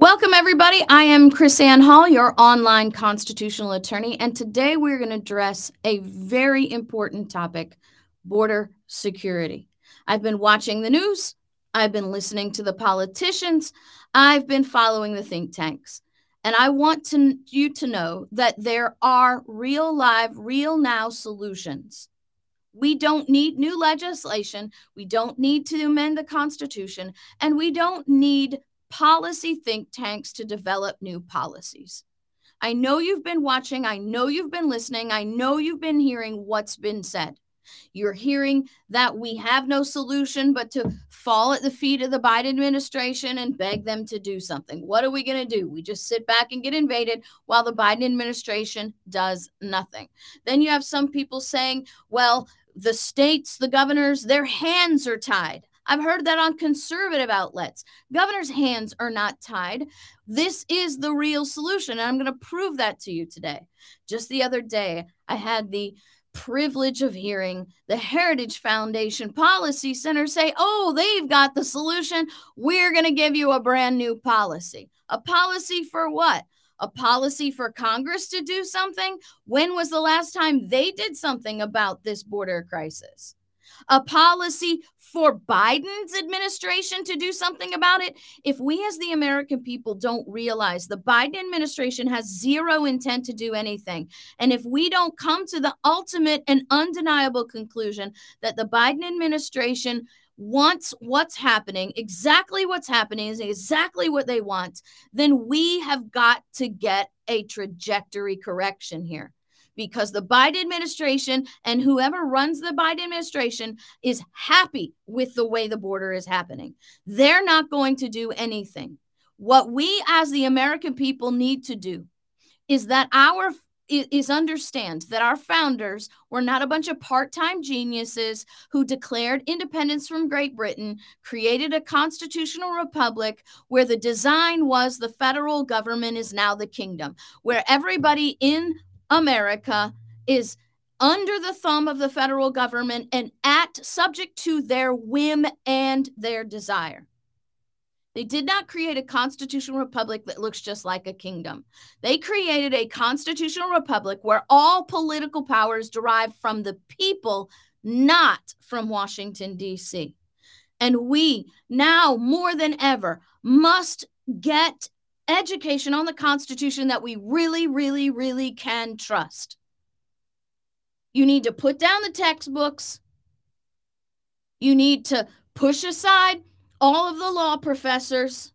Welcome, everybody. I am KrisAnne Hall, your online constitutional attorney, and today we're going to address a very important topic border security. I've been watching the news, I've been listening to the politicians, I've been following the think tanks. And I want to, you to know that there are real, live, real now solutions. We don't need new legislation. We don't need to amend the Constitution. And we don't need policy think tanks to develop new policies. I know you've been watching. I know you've been listening. I know you've been hearing what's been said. You're hearing that we have no solution but to fall at the feet of the Biden administration and beg them to do something. What are we going to do? We just sit back and get invaded while the Biden administration does nothing. Then you have some people saying, well, the states, the governors, their hands are tied. I've heard that on conservative outlets. Governor's hands are not tied. This is the real solution. And I'm going to prove that to you today. Just the other day, I had the privilege of hearing the Heritage Foundation Policy Center say, oh, they've got the solution. We're going to give you a brand new policy. A policy for what? A policy for Congress to do something? When was the last time they did something about this border crisis? A policy for Biden's administration to do something about it. If we, as the American people, don't realize the Biden administration has zero intent to do anything, and if we don't come to the ultimate and undeniable conclusion that the Biden administration wants what's happening, exactly what's happening is exactly what they want, then we have got to get a trajectory correction here because the Biden administration and whoever runs the Biden administration is happy with the way the border is happening. They're not going to do anything. What we as the American people need to do is that our is understand that our founders were not a bunch of part-time geniuses who declared independence from Great Britain, created a constitutional republic where the design was the federal government is now the kingdom, where everybody in America is under the thumb of the federal government and act subject to their whim and their desire. They did not create a constitutional republic that looks just like a kingdom. They created a constitutional republic where all political powers derive from the people, not from Washington, D.C. And we now more than ever must get education on the Constitution that we really, really, really can trust. You need to put down the textbooks. You need to push aside all of the law professors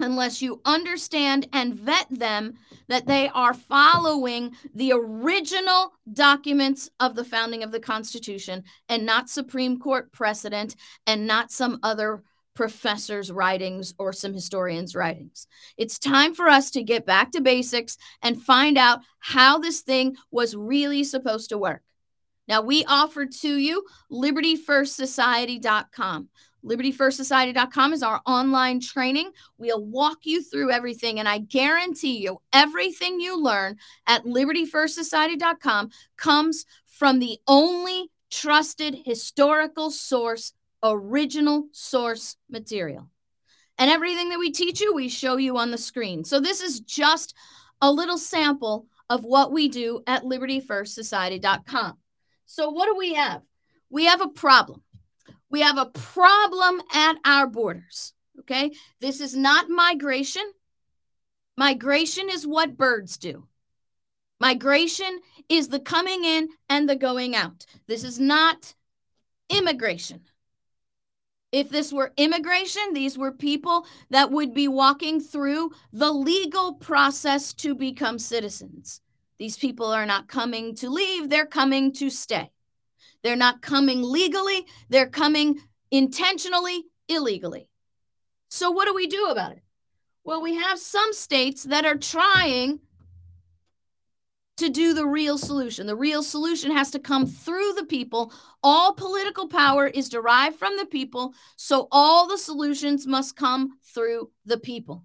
unless you understand and vet them that they are following the original documents of the founding of the Constitution and not Supreme Court precedent and not some other professors' writings or some historians' writings. It's time for us to get back to basics and find out how this thing was really supposed to work. Now, we offer to you libertyfirstsociety.com. LibertyFirstSociety.com is our online training. We'll walk you through everything, and I guarantee you, everything you learn at LibertyFirstSociety.com comes from the only trusted historical source original source material. And everything that we teach you, we show you on the screen. So this is just a little sample of what we do at libertyfirstsociety.com. So what do we have? We have a problem. We have a problem at our borders. Okay? This is not migration. Migration is what birds do. Migration is the coming in and the going out. This is not immigration. If this were immigration, these were people that would be walking through the legal process to become citizens. These people are not coming to leave, they're coming to stay. They're not coming legally, they're coming intentionally, illegally. So, what do we do about it? Well, we have some states that are trying to do the real solution. The real solution has to come through the people. All political power is derived from the people, so all the solutions must come through the people.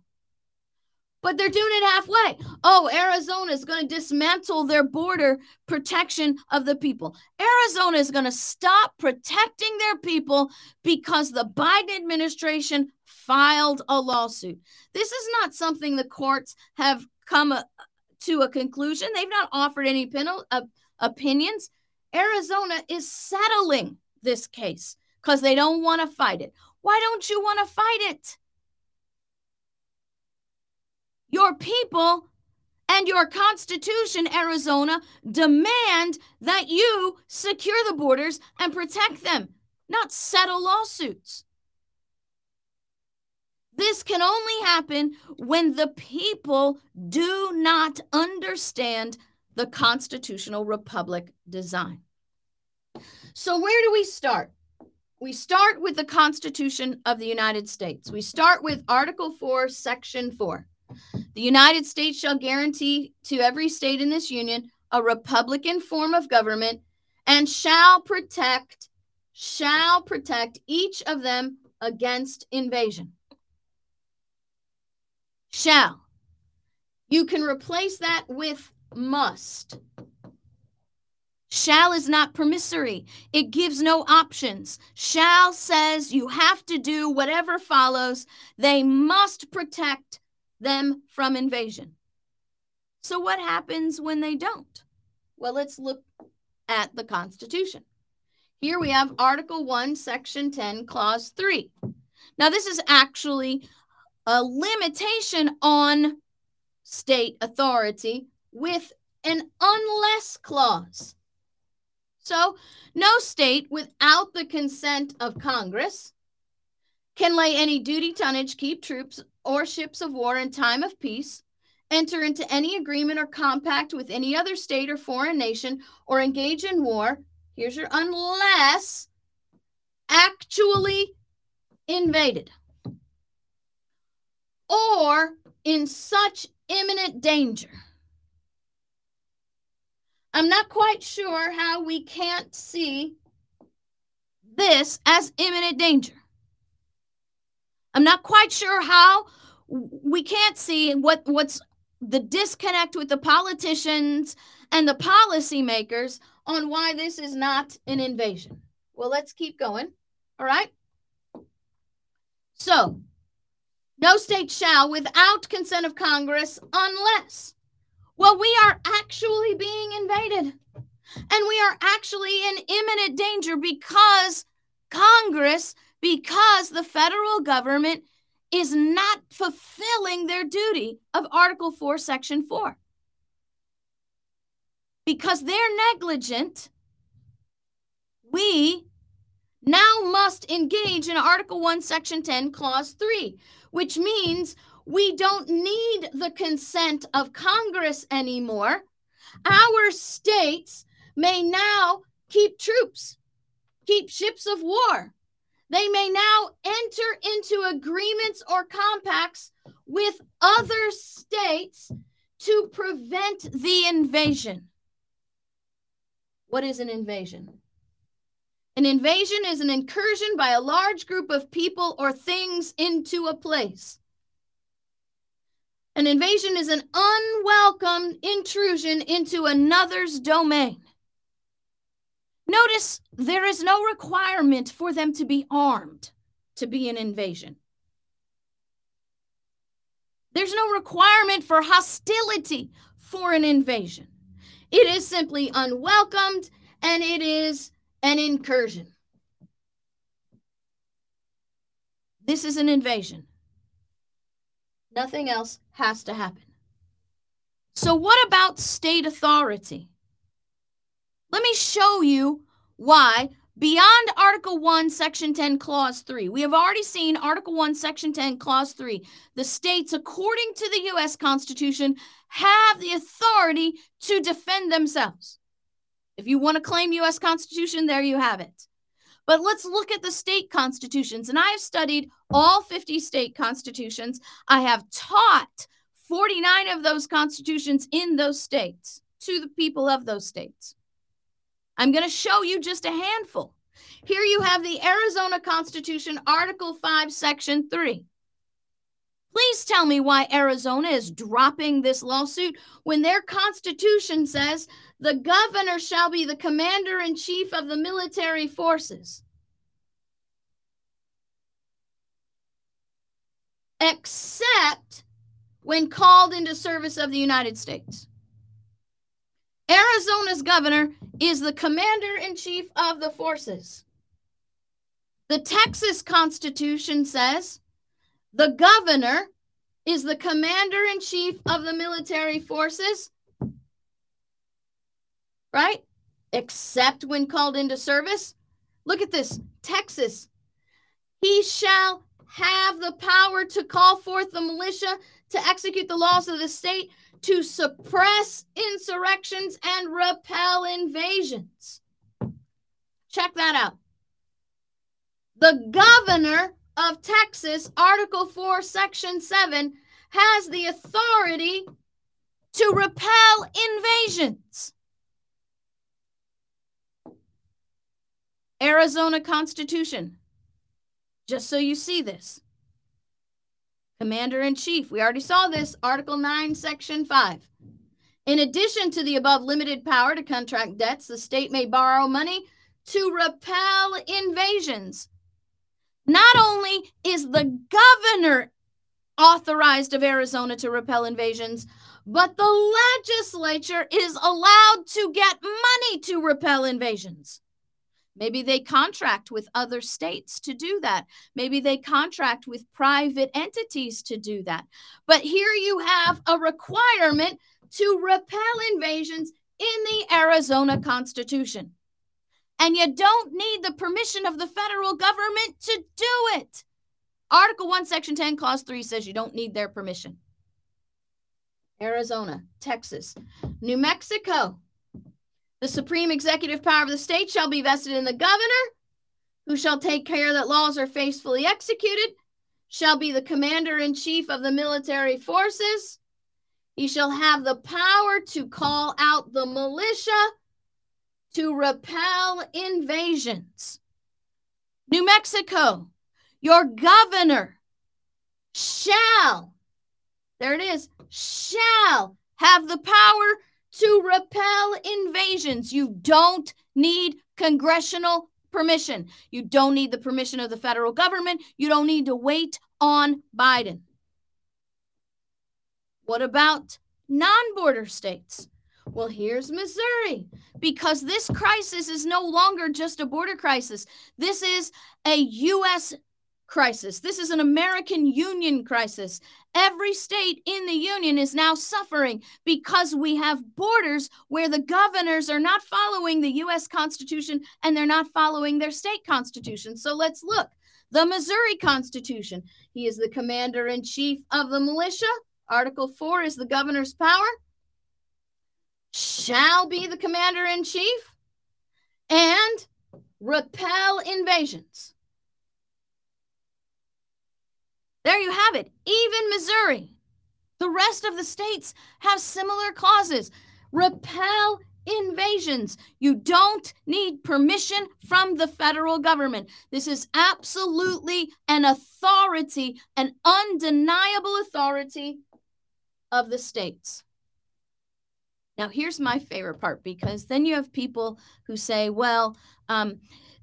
But they're doing it halfway. Oh, Arizona is going to dismantle their border protection of the people. Arizona is going to stop protecting their people because the Biden administration filed a lawsuit. This is not something the courts have come to a conclusion. They've not offered any penal, uh, opinions. Arizona is settling this case because they don't want to fight it. Why don't you want to fight it? Your people and your Constitution, Arizona, demand that you secure the borders and protect them, not settle lawsuits. This can only happen when the people do not understand the constitutional republic design. So, where do we start? We start with the Constitution of the United States. We start with Article 4, Section 4. The United States shall guarantee to every state in this union a republican form of government and shall protect shall protect each of them against invasion. Shall. You can replace that with must. Shall is not permissory. It gives no options. Shall says you have to do whatever follows. They must protect them from invasion. So, what happens when they don't? Well, let's look at the Constitution. Here we have Article 1, Section 10, Clause 3. Now, this is actually a limitation on state authority with an unless clause. So, no state without the consent of Congress can lay any duty, tonnage, keep troops or ships of war in time of peace, enter into any agreement or compact with any other state or foreign nation, or engage in war. Here's your unless actually invaded or in such imminent danger. I'm not quite sure how we can't see this as imminent danger. I'm not quite sure how we can't see what what's the disconnect with the politicians and the policymakers on why this is not an invasion. Well, let's keep going. All right. So, no state shall, without consent of Congress, unless. Well, we are actually being invaded. And we are actually in imminent danger because Congress because the federal government is not fulfilling their duty of Article 4, Section 4. Because they're negligent, we must engage in Article 1, Section 10, Clause 3, which means we don't need the consent of Congress anymore. Our states may now keep troops, keep ships of war, they may now enter into agreements or compacts with other states to prevent the invasion. What is an invasion? An invasion is an incursion by a large group of people or things into a place. An invasion is an unwelcome intrusion into another's domain. Notice there is no requirement for them to be armed to be an invasion. There's no requirement for hostility for an invasion. It is simply unwelcomed and it is an incursion. This is an invasion. Nothing else has to happen. So, what about state authority? Let me show you why beyond Article 1, Section 10, Clause 3. We have already seen Article 1, Section 10, Clause 3. The states, according to the U.S. Constitution, have the authority to defend themselves. If you want to claim U.S. Constitution, there you have it. But let's look at the state constitutions. And I have studied all 50 state constitutions. I have taught 49 of those constitutions in those states to the people of those states. I'm going to show you just a handful. Here you have the Arizona Constitution, Article 5, Section 3. Please tell me why Arizona is dropping this lawsuit when their constitution says the governor shall be the commander in chief of the military forces. except when called into service of the United States. Arizona's governor is the commander in chief of the forces. The Texas Constitution says the governor is the commander in chief of the military forces, right? Except when called into service. Look at this Texas. He shall have the power to call forth the militia to execute the laws of the state, to suppress insurrections and repel invasions. Check that out. The governor of Texas, Article 4, Section 7, has the authority to repel invasions. Arizona Constitution, just so you see this. Commander in Chief, we already saw this, Article 9, Section 5. In addition to the above limited power to contract debts, the state may borrow money to repel invasions. Not only is the governor authorized of Arizona to repel invasions, but the legislature is allowed to get money to repel invasions. Maybe they contract with other states to do that. Maybe they contract with private entities to do that. But here you have a requirement to repel invasions in the Arizona Constitution. And you don't need the permission of the federal government to do it. Article 1, Section 10, Clause 3 says you don't need their permission. Arizona, Texas, New Mexico, the supreme executive power of the state shall be vested in the governor, who shall take care that laws are faithfully executed, shall be the commander in chief of the military forces. He shall have the power to call out the militia to repel invasions. New Mexico, your governor shall, there it is, shall have the power to repel invasions. You don't need congressional permission. You don't need the permission of the federal government. You don't need to wait on Biden. What about non border states? Well, here's Missouri because this crisis is no longer just a border crisis. This is a U.S crisis. This is an American Union crisis. Every state in the Union is now suffering because we have borders where the governors are not following the U.S. Constitution and they're not following their state constitution. So let's look. The Missouri Constitution. He is the commander in chief of the militia. Article 4 is the governor's power. Shall be the commander in chief and repel invasions. There you have it. Even Missouri. The rest of the states have similar clauses. Repel invasions. You don't need permission from the federal government. This is absolutely an authority, an undeniable authority of the states. Now, here's my favorite part because then you have people who say, well, um,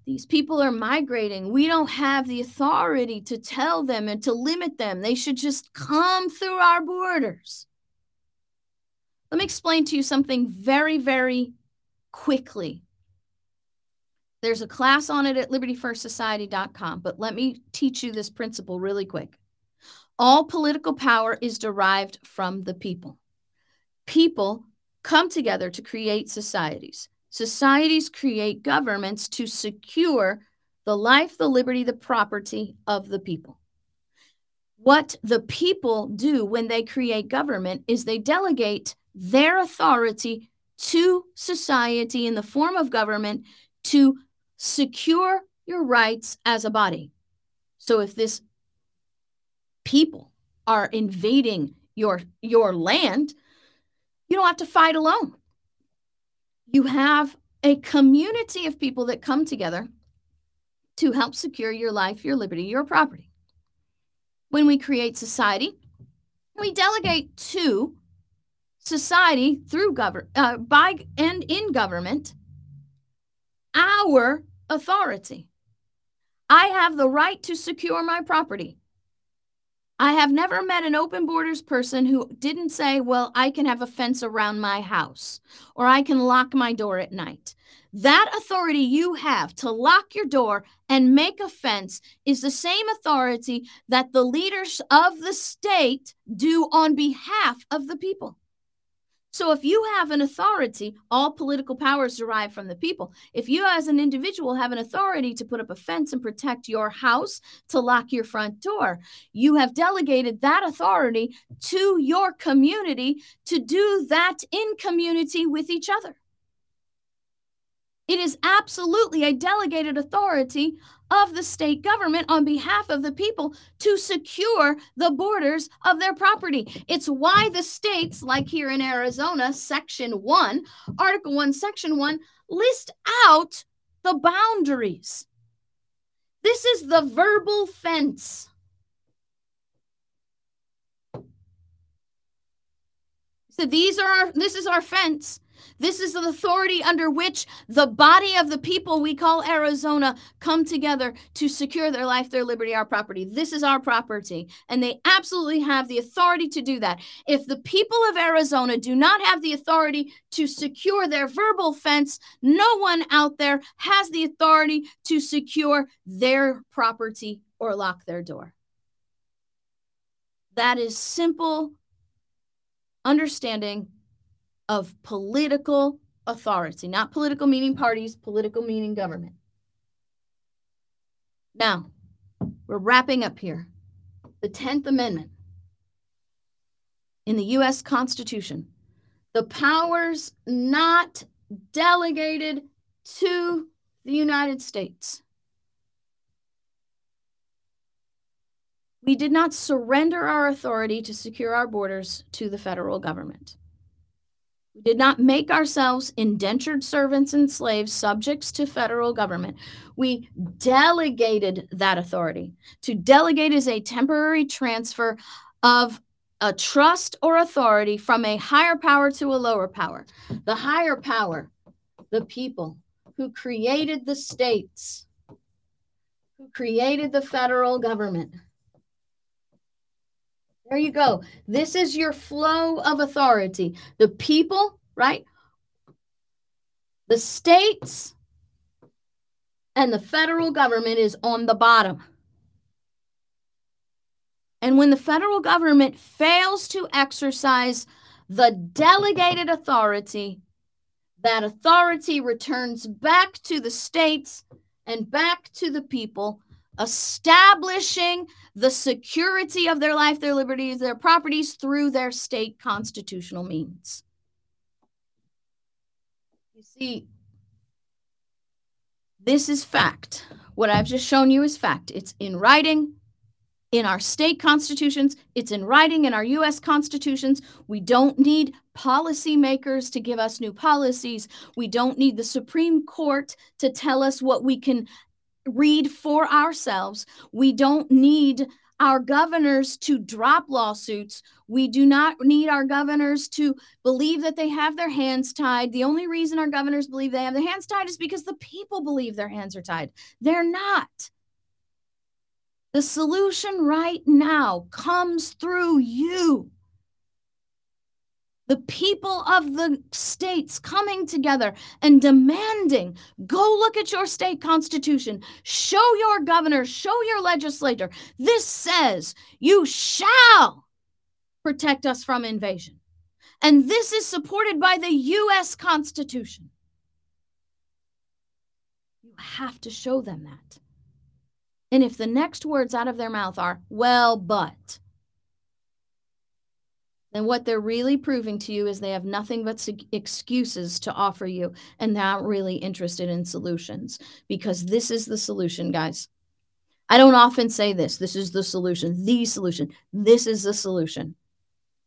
these people are migrating. We don't have the authority to tell them and to limit them. They should just come through our borders. Let me explain to you something very, very quickly. There's a class on it at libertyfirstsociety.com, but let me teach you this principle really quick. All political power is derived from the people. People come together to create societies. Societies create governments to secure the life, the liberty, the property of the people. What the people do when they create government is they delegate their authority to society in the form of government to secure your rights as a body. So if this people are invading your your land, you don't have to fight alone you have a community of people that come together to help secure your life, your liberty, your property. When we create society, we delegate to society through government, uh, by and in government our authority. I have the right to secure my property. I have never met an open borders person who didn't say, Well, I can have a fence around my house or I can lock my door at night. That authority you have to lock your door and make a fence is the same authority that the leaders of the state do on behalf of the people. So if you have an authority, all political powers derive from the people. If you as an individual have an authority to put up a fence and protect your house, to lock your front door, you have delegated that authority to your community to do that in community with each other. It is absolutely a delegated authority of the state government on behalf of the people to secure the borders of their property. It's why the states, like here in Arizona, Section 1, Article 1, Section 1, list out the boundaries. This is the verbal fence. So these are our, this is our fence. This is the authority under which the body of the people we call Arizona come together to secure their life, their liberty, our property. This is our property. And they absolutely have the authority to do that. If the people of Arizona do not have the authority to secure their verbal fence, no one out there has the authority to secure their property or lock their door. That is simple understanding of political authority, not political meaning parties, political meaning government. Now, we're wrapping up here. The 10th Amendment in the U.S. Constitution, the powers not delegated to the United States. We did not surrender our authority to secure our borders to the federal government. We did not make ourselves indentured servants and slaves, subjects to federal government. We delegated that authority. To delegate is a temporary transfer of a trust or authority from a higher power to a lower power. The higher power, the people who created the states, who created the federal government, there you go. This is your flow of authority. The people, right? The states and the federal government is on the bottom. And when the federal government fails to exercise the delegated authority, that authority returns back to the states and back to the people establishing the security of their life, their liberties, their properties through their state constitutional means. You see, this is fact. What I've just shown you is fact. It's in writing in our state constitutions, it's in writing in our US constitutions. We don't need policymakers to give us new policies. We don't need the Supreme Court to tell us what we can read for ourselves. We don't need our governors to drop lawsuits. We do not need our governors to believe that they have their hands tied. The only reason our governors believe they have their hands tied is because the people believe their hands are tied. They're not. The solution right now comes through you the people of the states coming together and demanding go look at your state constitution, show your governor, show your legislator. This says you shall protect us from invasion. And this is supported by the U.S. Constitution. You have to show them that. And if the next words out of their mouth are, well, but, then what they're really proving to you is they have nothing but excuses to offer you and they're not really interested in solutions because this is the solution, guys. I don't often say this. This is the solution, the solution. This is the solution.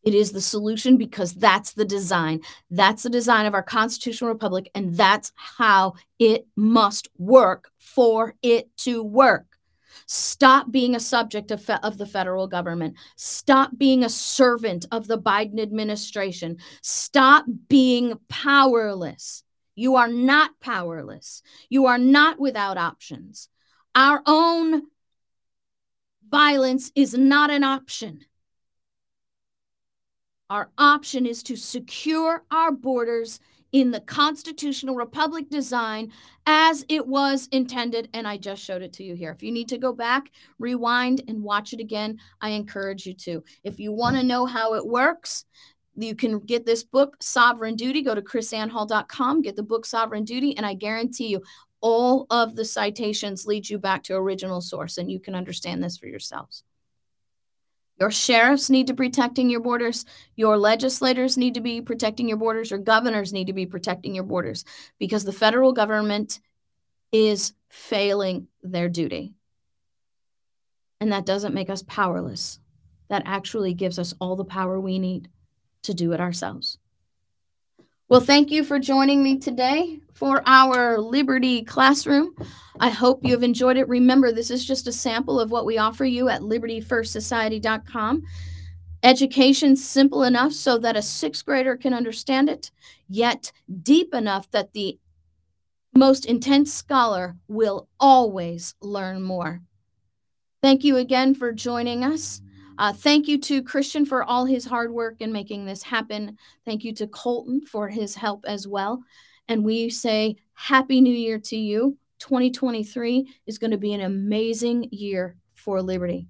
It is the solution because that's the design. That's the design of our constitutional republic, and that's how it must work for it to work. Stop being a subject of, fe- of the federal government. Stop being a servant of the Biden administration. Stop being powerless. You are not powerless. You are not without options. Our own Violence is not an option. Our option is to secure our borders in the constitutional republic design as it was intended. And I just showed it to you here. If you need to go back, rewind, and watch it again, I encourage you to. If you want to know how it works, you can get this book, Sovereign Duty. Go to krisannehall.com, get the book Sovereign Duty, and I guarantee you all of the citations lead you back to original source, and you can understand this for yourselves. Your sheriffs need to be protecting your borders. Your legislators need to be protecting your borders. Your governors need to be protecting your borders because the federal government is failing their duty. And that doesn't make us powerless. That actually gives us all the power we need to do it ourselves. Well, thank you for joining me today for our Liberty Classroom. I hope you have enjoyed it. Remember, this is just a sample of what we offer you at libertyfirstsociety.com. Education simple enough so that a sixth grader can understand it, yet deep enough that the most intense scholar will always learn more. Thank you again for joining us. Uh, thank you to Christian for all his hard work in making this happen. Thank you to Colton for his help as well. And we say Happy New Year to you. 2023 is going to be an amazing year for Liberty.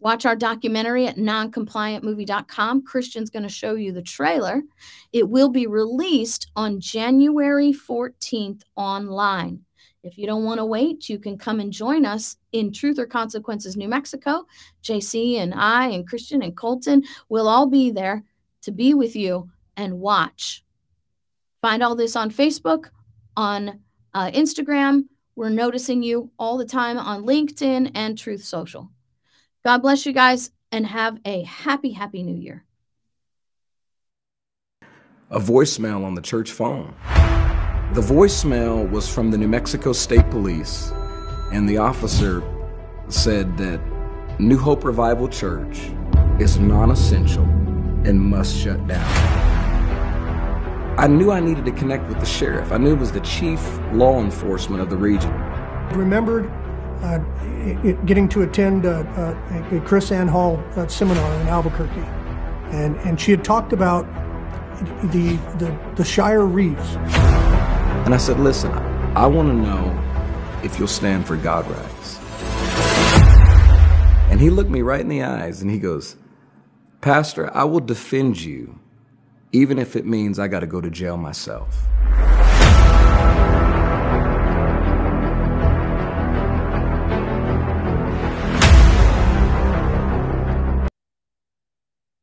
Watch our documentary at noncompliantmovie.com. Christian's going to show you the trailer. It will be released on January 14th online. If you don't want to wait, you can come and join us in Truth or Consequences, New Mexico. JC and I and Christian and Colton will all be there to be with you and watch. Find all this on Facebook, on uh, Instagram. We're noticing you all the time on LinkedIn and Truth Social. God bless you guys and have a happy, happy new year. A voicemail on the church phone. The voicemail was from the New Mexico State Police, and the officer said that New Hope Revival Church is non essential and must shut down. I knew I needed to connect with the sheriff. I knew it was the chief law enforcement of the region. Remembered uh, getting to attend uh, uh, a KrisAnne Hall uh, seminar in Albuquerque, and, and she had talked about the, the, the Shire Reeves. And I said, listen, I want to know if you'll stand for God rights. And he looked me right in the eyes and he goes, Pastor, I will defend you even if it means I got to go to jail myself.